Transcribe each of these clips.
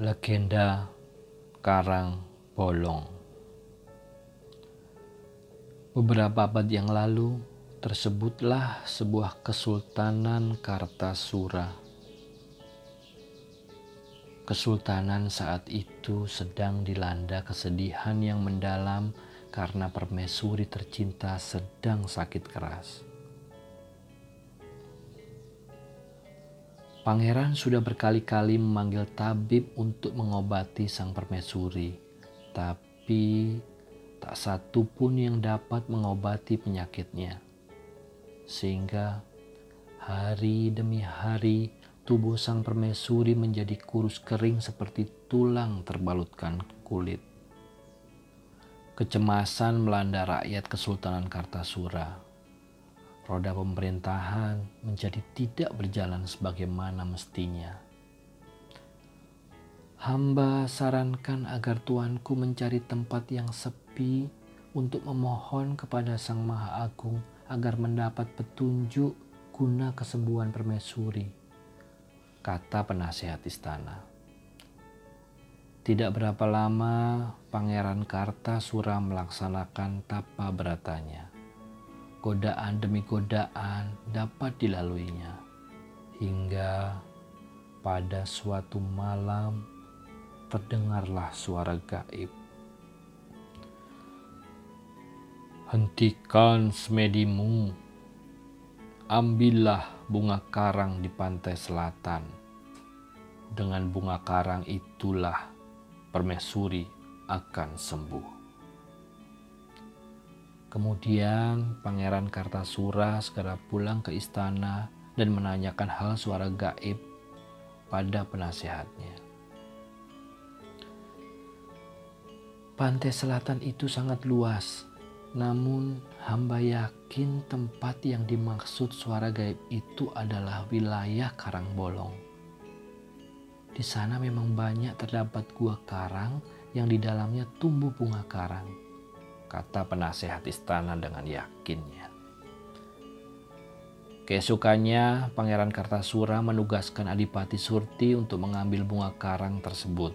Legenda Karang Bolong Beberapa abad yang lalu tersebutlah sebuah kesultanan Kartasura. Kesultanan saat itu sedang dilanda kesedihan yang mendalam karena permaisuri tercinta sedang sakit keras. Pangeran sudah berkali-kali memanggil tabib untuk mengobati sang permaisuri, tapi tak satu pun yang dapat mengobati penyakitnya. Sehingga hari demi hari tubuh sang permaisuri menjadi kurus kering seperti tulang terbalutkan kulit. Kecemasan melanda rakyat Kesultanan Kartasura roda pemerintahan menjadi tidak berjalan sebagaimana mestinya. Hamba sarankan agar tuanku mencari tempat yang sepi untuk memohon kepada Sang Maha Agung agar mendapat petunjuk guna kesembuhan permaisuri, kata penasehat istana. Tidak berapa lama Pangeran Kartasura melaksanakan tapa beratanya godaan demi godaan dapat dilaluinya hingga pada suatu malam terdengarlah suara gaib. Hentikan semedimu, ambillah bunga karang di pantai selatan. Dengan bunga karang itulah permaisuri akan sembuh. Kemudian Pangeran Kartasura segera pulang ke istana dan menanyakan hal suara gaib pada penasehatnya. Pantai selatan itu sangat luas, namun hamba yakin tempat yang dimaksud suara gaib itu adalah wilayah Karangbolong. Di sana memang banyak terdapat gua karang yang di dalamnya tumbuh bunga karang kata penasehat istana dengan yakinnya. Keesokannya, Pangeran Kartasura menugaskan Adipati Surti untuk mengambil bunga karang tersebut.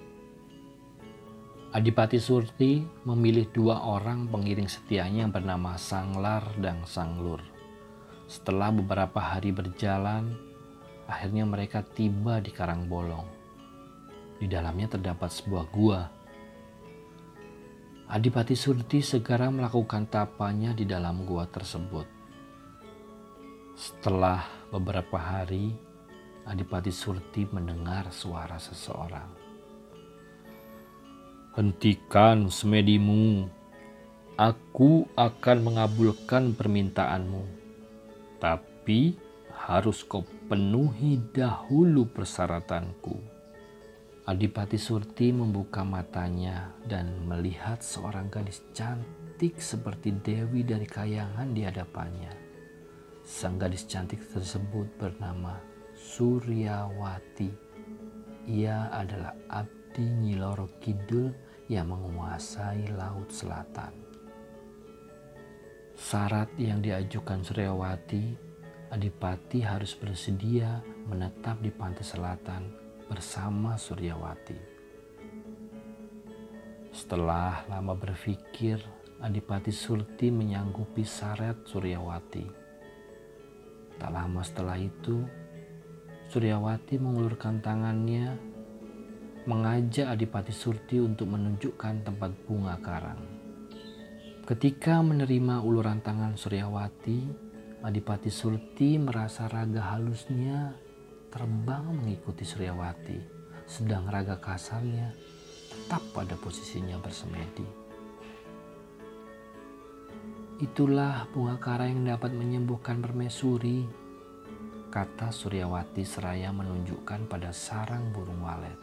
Adipati Surti memilih dua orang pengiring setianya yang bernama Sanglar dan Sanglur. Setelah beberapa hari berjalan, akhirnya mereka tiba di Karangbolong. Di dalamnya terdapat sebuah gua Adipati Surti segera melakukan tapanya di dalam gua tersebut. Setelah beberapa hari, Adipati Surti mendengar suara seseorang. Hentikan semedimu, aku akan mengabulkan permintaanmu. Tapi harus kau penuhi dahulu persyaratanku. Adipati Surti membuka matanya dan melihat seorang gadis cantik seperti Dewi dari kayangan di hadapannya. Sang gadis cantik tersebut bernama Suryawati. Ia adalah abdi Nyiloro Kidul yang menguasai Laut Selatan. Syarat yang diajukan Suryawati, Adipati harus bersedia menetap di pantai selatan bersama Suryawati. Setelah lama berpikir, Adipati Surti menyanggupi syarat Suryawati. Tak lama setelah itu, Suryawati mengulurkan tangannya mengajak Adipati Surti untuk menunjukkan tempat bunga karang. Ketika menerima uluran tangan Suryawati, Adipati Surti merasa raga halusnya terbang mengikuti Suryawati, sedang raga kasarnya tetap pada posisinya bersemedi. Itulah bunga kara yang dapat menyembuhkan permaisuri, kata Suryawati seraya menunjukkan pada sarang burung walet.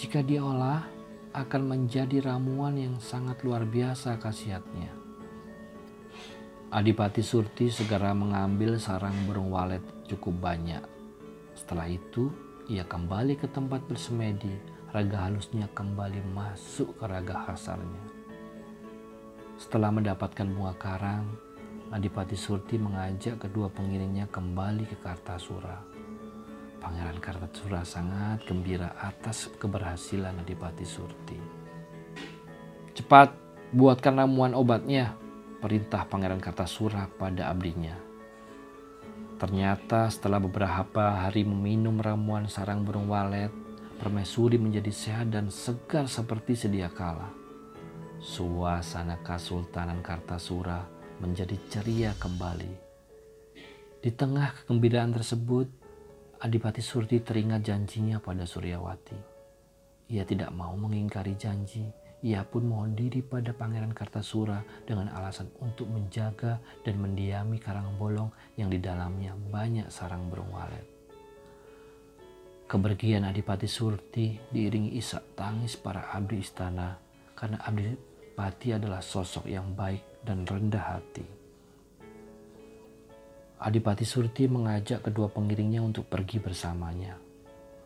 Jika diolah, akan menjadi ramuan yang sangat luar biasa khasiatnya. Adipati Surti segera mengambil sarang burung walet cukup banyak. Setelah itu, ia kembali ke tempat bersemedi. Raga halusnya kembali masuk ke raga hasarnya. Setelah mendapatkan bunga karang, Adipati Surti mengajak kedua pengiringnya kembali ke Kartasura. Pangeran Kartasura sangat gembira atas keberhasilan Adipati Surti. Cepat buatkan ramuan obatnya, perintah Pangeran Kartasura pada abdinya. Ternyata setelah beberapa hari meminum ramuan sarang burung walet, permaisuri menjadi sehat dan segar seperti sedia kala. Suasana Kesultanan Kartasura menjadi ceria kembali. Di tengah kegembiraan tersebut, Adipati Surti teringat janjinya pada Suryawati. Ia tidak mau mengingkari janji. Ia pun mohon diri pada Pangeran Kartasura dengan alasan untuk menjaga dan mendiami karang bolong yang di dalamnya banyak sarang burung walet. Kepergian Adipati Surti diiringi isak tangis para abdi istana karena abdi Pati adalah sosok yang baik dan rendah hati. Adipati Surti mengajak kedua pengiringnya untuk pergi bersamanya.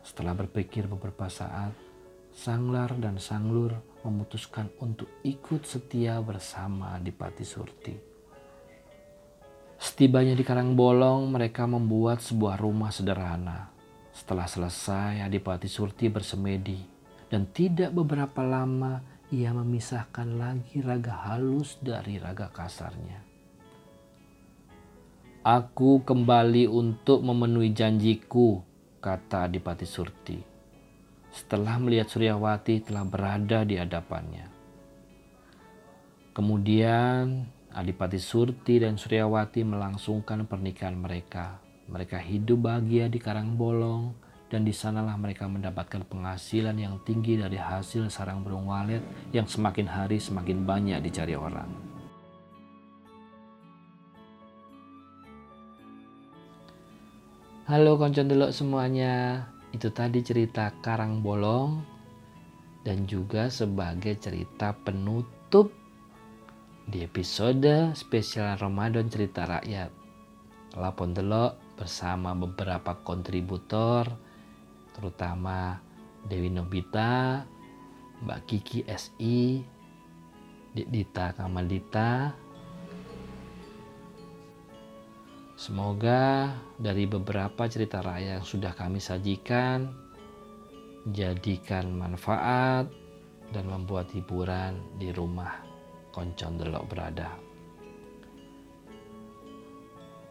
Setelah berpikir beberapa saat, Sanglar dan Sanglur memutuskan untuk ikut setia bersama Adipati Surti. Setibanya di Karangbolong, mereka membuat sebuah rumah sederhana. Setelah selesai, Adipati Surti bersemedi dan tidak beberapa lama ia memisahkan lagi raga halus dari raga kasarnya. Aku kembali untuk memenuhi janjiku, kata Adipati Surti. Setelah melihat Suryawati telah berada di hadapannya. Kemudian Adipati Surti dan Suryawati melangsungkan pernikahan mereka. Mereka hidup bahagia di Karangbolong dan di sanalah mereka mendapatkan penghasilan yang tinggi dari hasil sarang burung walet yang semakin hari semakin banyak dicari orang. Halo koncon delok semuanya, itu tadi cerita Karang Bolong dan juga sebagai cerita penutup di episode spesial Ramadan cerita rakyat. Lapon delok bersama beberapa kontributor terutama Dewi Nobita, Mbak Kiki SI, Dita Kamaldita. Semoga dari beberapa cerita rakyat yang sudah kami sajikan jadikan manfaat dan membuat hiburan di rumah koncon delok berada.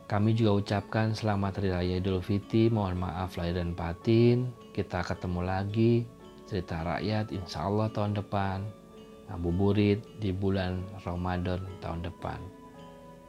Kami juga ucapkan selamat Hari Raya Idul Fitri, mohon maaf lahir dan batin. Kita ketemu lagi cerita rakyat insya Allah tahun depan. Ngabuburit di bulan Ramadan tahun depan.